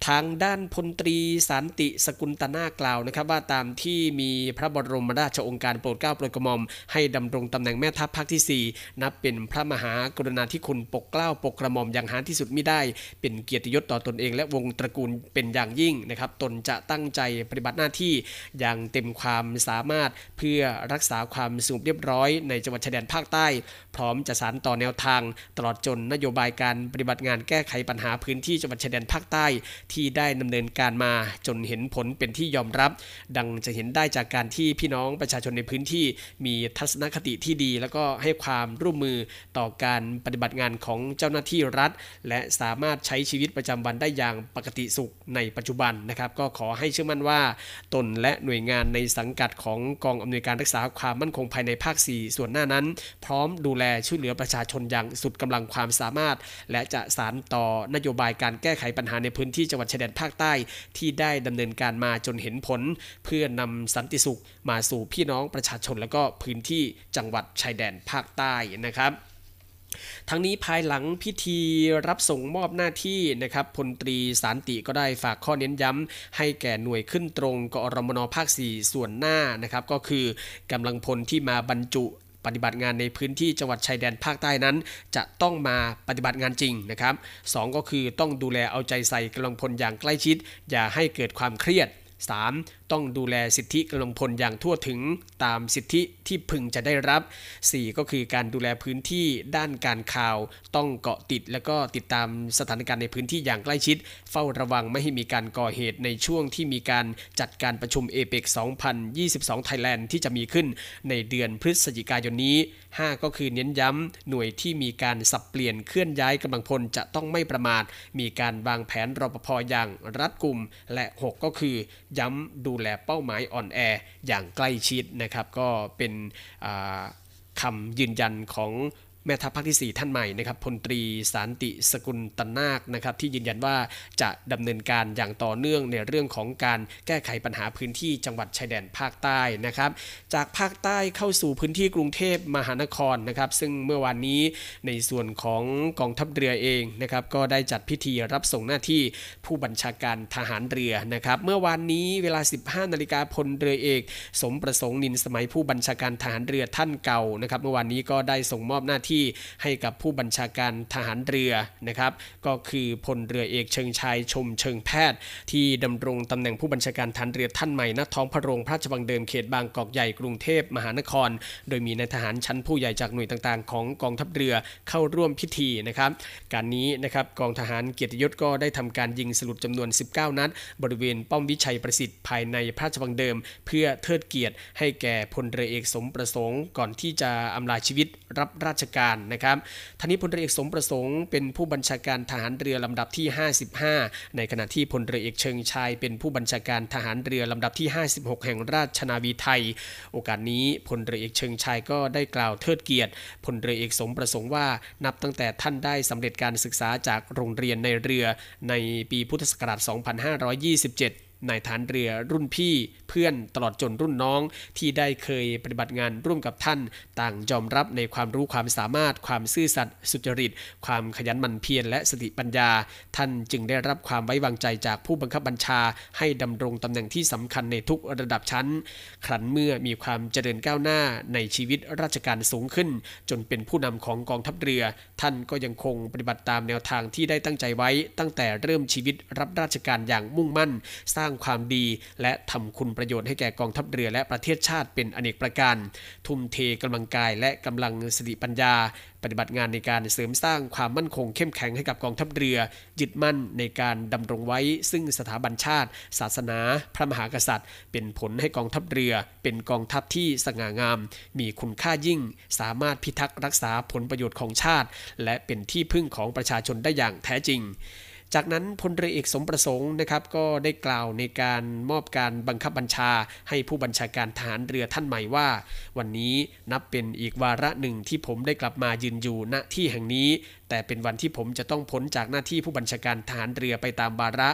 ทางด้านพลตรีสันติสกุลตนากล่าวนะครับว่าตามที่มีพระบรมราชองค์การโปรดเกล้าโปรดกระหม่อมให้ดำรงตำแหน่งแม่ทัพภาคที่ 4 นับเป็นพระมหากรุณาธิคุณปกเกล้าปกกระหม่อมอย่างหาที่สุดไม่ได้ เป็นเกียรติยศต่อตนเอง และวงตระกูลเป็นอย่างยิ่งนะครับตนจะตั้งใจปฏิบัติหน้าที่อย่างเต็มความสามารถเพื่อรักษาความสงบเรียบร้อยในจังหวัดชายแดนภาคใต้ พร้อมจะสานต่อแนวทาง ตลอดจนนโยบายการปฏิบัติงานแก้ไขปัญหาพื้นที่จังหวัดชายแดนภาคใต้ ที่ได้ดำเนินการมาจนเห็นผลเป็นที่ยอมรับ ดังจะเห็นได้จากการที่พี่น้องประชาชนในพื้นที่มีทัศนคติที่ดี แล้วก็ให้ความร่วมมือต่อการปฏิบัติงานของเจ้าหน้าที่รัฐ และสามารถใช้ชีวิตประจำวันได้อย่างปกติสุขในปัจจุบันนะครับ ก็ขอให้เชื่อมั่นว่า ตนและหน่วยงานในสังกัดของกองอำนวยการรักษาความมั่นคงภายในภาค 4 ส่วนหน้านั้น พร้อมดูแลช่วยเหลือประชาชนอย่างสุดกำลังความสามารถ และจะสานต่อนโยบายการแก้ไขปัญหาในพื้นที่จังหวัดชายแดนภาคใต้ที่ได้ดำเนินการมาจนเห็นผล เพื่อนำสันติสุขมาสู่พี่น้องประชาชน และก็พื้นที่จังหวัดชายแดนภาคใต้นะครับทั้งนี้ภายหลังพิธีรับส่งมอบหน้าที่นะครับพลตรีสารติก็ได้ฝากข้อเน้นย้ำ ให้แก่หน่วยขึ้นตรงกอรมนภาค 4 ส่วนหน้านะครับก็คือกำลังพลที่มาบรรจุ ปฏิบัติงานในพื้นที่จังหวัดชายแดนภาคใต้นั้น จะต้องมาปฏิบัติงานจริงนะครับสก็คือต้องดูแลเอาใจใส่กำลังพลอย่างใกล้ชิด อย่าให้เกิดความเครียด 3. ต้องดูแลสิทธิกำลังพลอย่างทั่วถึงตามสิทธิที่พึงจะได้รับ 4. ก็คือการดูแลพื้นที่ด้านการข่าว ต้องเกาะติดและก็ติดตามสถานการณ์ในพื้นที่อย่างใกล้ชิด เฝ้าระวังไม่ให้มีการก่อเหตุในช่วงที่มีการจัดการประชุมเอเปก2022 ไทยแลนด์ที่จะมีขึ้นในเดือนพฤศจิกายนนี้ 5 ก็คือเน้นย้ำหน่วยที่มีการสับเปลี่ยนเคลื่อนย้ายกำลังพลจะต้องไม่ประมาท มีการวางแผนรปภอย่างรัดกุม และ 6 ก็คือย้ำดูแลแลเป้าหมายอ่อนแออย่างใกล้ชิดนะครับ ก็เป็นคำยืนยันของ แม่ทัพภาคที่ 4 ท่านใหม่นะครับพลตรีสารติสกุลตนาคนะครับที่ยืนยันว่าจะดำเนินการอย่างต่อเนื่องในเรื่องของการแก้ไขปัญหาพื้นที่จังหวัดชายแดนภาคใต้นะครับ จากภาคใต้เข้าสู่พื้นที่กรุงเทพมหานครนะครับ ซึ่งเมื่อวานนี้ในส่วนของกองทัพเรือเองนะครับก็ได้จัดพิธีรับส่งหน้าที่ผู้บัญชาการทหารเรือนะครับ เมื่อวานนี้เวลา 15 นาฬิกาพลเรือเอก สมประสงค์นินสมัยผู้บัญชาการทหารเรือท่านเก่านะครับ เมื่อวานนี้ก็ได้ส่งมอบหน้าที่ที่ให้กับผู้บัญชาการทหารเรือนะครับ ก็คือพลเรือเอกเชิงชายชมเชิงแพทย์ ที่ดำรงตำแหน่งผู้บัญชาการทหารเรือท่านใหม่ณท้องพระโรงพระราชวังเดิมเขตบางกอกใหญ่กรุงเทพมหานคร โดยมีนายทหารชั้นผู้ใหญ่จากหน่วยต่างๆ ของกองทัพเรือเข้าร่วมพิธีนะครับ การนี้นะครับกองทหารเกียรติยศก็ได้ทำการยิงสลุดจำนวน 19 นัด บริเวณป้อมวิชัยประสิทธิ์ภายในพระราชวังเดิม เพื่อเทิดเกียรติให้แก่พลเรือเอกสมประสงค์ ก่อนที่จะอำลาชีวิตรับราชการนะครับท่านี้พลเรือเอกสมประสงค์เป็นผู้บัญชาการทหารเรือลำดับที่ 55 ในขณะที่พลเรือเอกเชิงชาย เป็นผู้บัญชาการทหารเรือลำดับที่ 56 แห่งราชนาวีไทย โอกาสนี้พลเรือเอกเชิงชายก็ได้กล่าวเทิดเกียรติพลเรือเอกสมประสงค์ว่านับตั้งแต่ท่านได้สำเร็จการศึกษาจากโรงเรียนในเรือในปีพุทธศักราช 2527 นายฐานเรือรุ่นพี่เพื่อนตลอดจนรุ่นน้อง ที่ได้เคยปฏิบัติงานร่วมกับท่าน ต่างยอมรับในความรู้ความสามารถ ความซื่อสัตย์สุจริต ความขยันหมั่นเพียรและสติปัญญา ท่านจึงได้รับความไว้วางใจจากผู้บังคับบัญชา ให้ดำรงตำแหน่งที่สำคัญในทุกระดับชั้น ครั้นเมื่อมีความเจริญก้าวหน้าในชีวิตราชการสูงขึ้น จนเป็นผู้นำของกองทัพเรือ ท่านก็ยังคงปฏิบัติตามแนวทางที่ได้ตั้งใจไว้ ตั้งแต่เริ่มชีวิตรับราชการอย่างมุ่งมั่น สร้างความดี และทำคุณประโยชน์ให้แก่กองทัพเรือและประเทศชาติเป็นอเนกประการ ทุ่มเทกำลังกายและกำลังสติปัญญา ปฏิบัติงานในการเสริมสร้างความมั่นคงเข้มแข็งให้กับกองทัพเรือยึดมั่นในการดำรงไว้ ซึ่งสถาบันชาติ ศาสนา พระมหากษัตริย์ เป็นผลให้กองทัพเรือ เป็นกองทัพที่สง่างาม มีคุณค่ายิ่ง สามารถพิทักษ์รักษาผลประโยชน์ของชาติ และเป็นที่พึ่งของประชาชนได้อย่างแท้จริง จากนั้นพลเรือเอกสมประสงค์นะครับก็ได้กล่าวในการมอบการบังคับบัญชา ให้ผู้บัญชาการทหารเรือท่านใหม่ว่า วันนี้นับเป็นอีกวาระหนึ่งที่ผมได้กลับมายืนอยู่ณที่แห่งนี้ แต่เป็นวันที่ผมจะต้องพ้นจากหน้าที่ผู้บัญชาการทหารเรือไปตามวาระ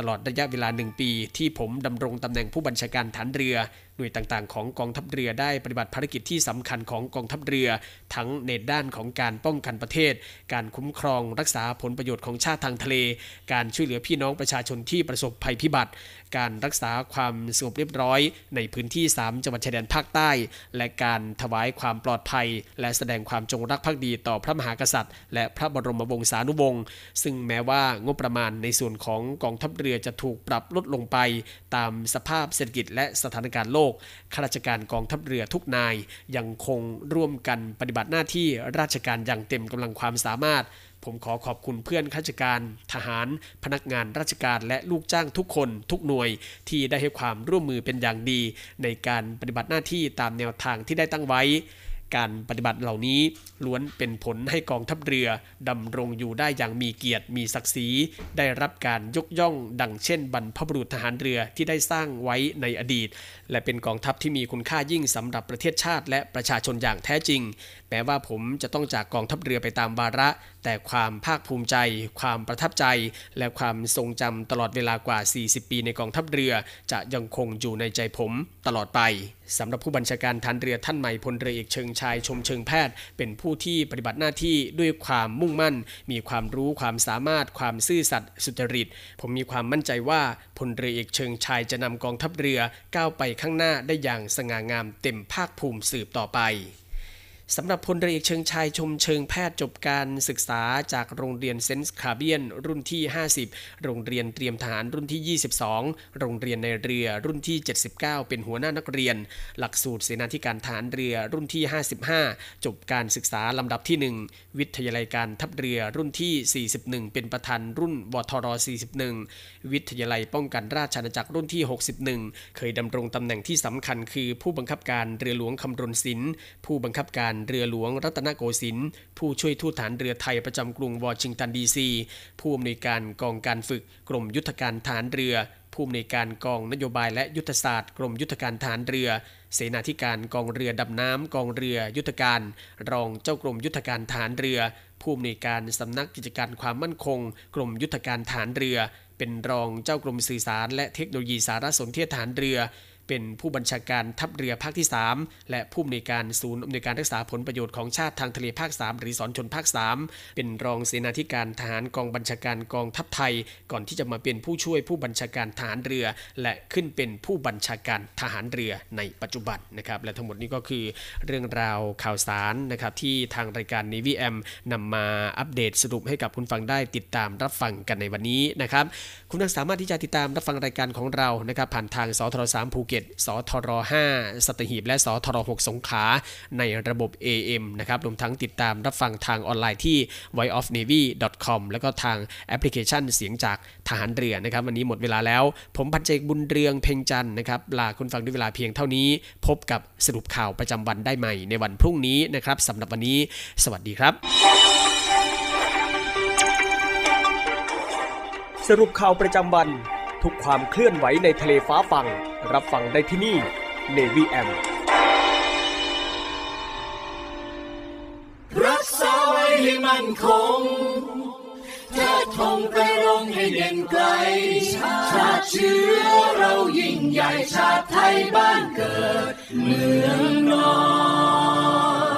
ตลอดระยะเวลาหนึ่งปี ที่ผมดำรงตำแหน่งผู้บัญชาการฐานเรือ หน่วยต่างๆ ของกองทัพเรือได้ปฏิบัติภารกิจที่สำคัญของกองทัพเรือ ทั้งในด้านของการป้องกันประเทศ การคุ้มครองรักษาผลประโยชน์ของชาติทางทะเล การช่วยเหลือพี่น้องประชาชนที่ประสบภัยพิบัติ การรักษาความสงบเรียบร้อย ในพื้นที่ 3 จังหวัดชายแดนภาคใต้ และการถวายความปลอดภัย และแสดงความจงรักภักดีต่อพระมหากษัตริย์ และพระบรมวงศานุวงศ์ซึ่งแม้ว่างบประมาณในส่วนของกองทัพเรือจะถูกปรับลดลงไป ตามสภาพเศรษฐกิจและสถานการณ์โลกข้าราชการกองทัพเรือทุกนายยังคงร่วมกันปฏิบัติหน้าที่ราชการอย่างเต็มกำลังความสามารถ ผมขอขอบคุณเพื่อนข้าราชการ ทหาร พนักงานราชการและลูกจ้างทุกคน ทุกหน่วยที่ได้ให้ความร่วมมือเป็นอย่างดี ในการปฏิบัติหน้าที่ตามแนวทางที่ได้ตั้งไว้ การปฏิบัติเหล่านี้ล้วนเป็นผลให้กองทัพเรือดำรงอยู่ได้อย่างมีเกียรติมีศักดิ์ศรีได้รับการยกย่องดังเช่น บรรพบุรุษทหารเรือที่ได้สร้างไว้ในอดีต และเป็นกองทัพที่มีคุณค่ายิ่งสำหรับประเทศชาติ และประชาชนอย่างแท้จริง แม้ว่าผมจะต้องจากกองทัพเรือไปตามวาระ แต่ความภาคภูมิใจ ความประทับใจ และความทรงจำตลอดเวลากว่า 40 ปีในกองทัพเรือ จะยังคงอยู่ในใจผมตลอดไปสำหรับผู้บัญชาการทันเรือท่านใหม่พลเรือเอกเชิงชายชมเชิงแพทย์ เป็นผู้ที่ปฏิบัติหน้าที่ด้วยความมุ่งมั่น มีความรู้ความสามารถ ความซื่อสัตย์สุจริต ผมมีความมั่นใจว่าพลเรือเอกเชิงชายจะนำกองทัพเรือก้าวไปข้างหน้าได้อย่างสง่างามเต็มภาคภูมิสืบต่อไป สำหรับพลเรือเอกเชิงชายชมเชิงแพทย์จบการศึกษาจากโรงเรียนเซนส์คาเบียน รุ่นที่ 50 โรงเรียนเตรียมทหารรุ่นที่ 22 โรงเรียนในเรือรุ่นที่ 79 เป็นหัวหน้านักเรียน หลักสูตรเสนาธิการทหารเรือรุ่นที่ 55 จบการศึกษาลำดับที่ 1 วิทยาลัยการทัพเรือรุ่นที่ 41 เป็นประธานรุ่นวทร 41 วิทยาลัยป้องกันราชอาณาจักรรุ่นที่ 61 เคยดำรงตำแหน่งที่สำคัญคือผู้บังคับการเรือหลวงคำรณศิลป์ผู้บังคับการเรือหลวงรัตนโกสินทร์ผู้ช่วยทูตฐานเรือไทยประจำกรุงวอชิงตันดีซีผู้อำนวยการกองการฝึกกรมยุทธการฐานเรือ ผู้อำนวยการกองนโยบายและยุทธศาสตร์กรมยุทธการฐานเรือ เสนาธิการกองเรือดำน้ำกองเรือยุทธการ รองเจ้ากรมยุทธการฐานเรือ ผู้อำนวยการสำนักกิจการความมั่นคง กรมยุทธการฐานเรือ เป็นรองเจ้ากรมสื่อสารและเทคโนโลยีสารสนเทศฐานเรือเป็นผู้บัญชาการทัพเรือภาคที่ 3 และผู้อำนวยการศูนย์อำนวยการรักษาผลประโยชน์ของชาติทางทะเลภาค 3 หรือสอนชนภาค 3 เป็นรองเสนาธิการทหารกองบัญชาการกองทัพไทย ก่อนที่จะมาเป็นผู้ช่วยผู้บัญชาการทหารเรือ และขึ้นเป็นผู้บัญชาการทหารเรือในปัจจุบันนะครับและทั้งหมดนี้ก็คือเรื่องราวข่าวสารนะครับที่ทางรายการ Navy M นำมาอัปเดตสรุปให้กับคุณฟังได้ติดตามรับฟังกันในวันนี้นะครับคุณสามารถที่จะติดตามรับฟังรายการของเรานะครับผ่านทางสทร3ภูเก็ตสทร 5 สัตหีบ และสทร 6 สงขาในระบบ AM นะครับ รวมทั้งติดตามรับฟังทางออนไลน์ที่ voiceofnavy.com แล้วก็ทางแอปพลิเคชันเสียงจากทหารเรือนะครับ วันนี้หมดเวลาแล้ว ผมพันจ่าเอกบุญเรืองเพ่งจันนะครับ ลาคุณฟังด้วยเวลาเพียงเท่านี้ พบกับสรุปข่าวประจำวันได้ใหม่ในวันพรุ่งนี้นะครับสำหรับวันนี้ สวัสดีครับ สรุปข่าวประจำวันทุกความเคลื่อนไหวในทะเลฟ้าฟัง รับฟังได้ที่นี่ Navy M รักษาไว้ให้มั่นคงเทิดธงไปรงให้เด่นไกล ชาติเชื้อเรายิ่งใหญ่ชาติไทยบ้านเกิด เมืองนอน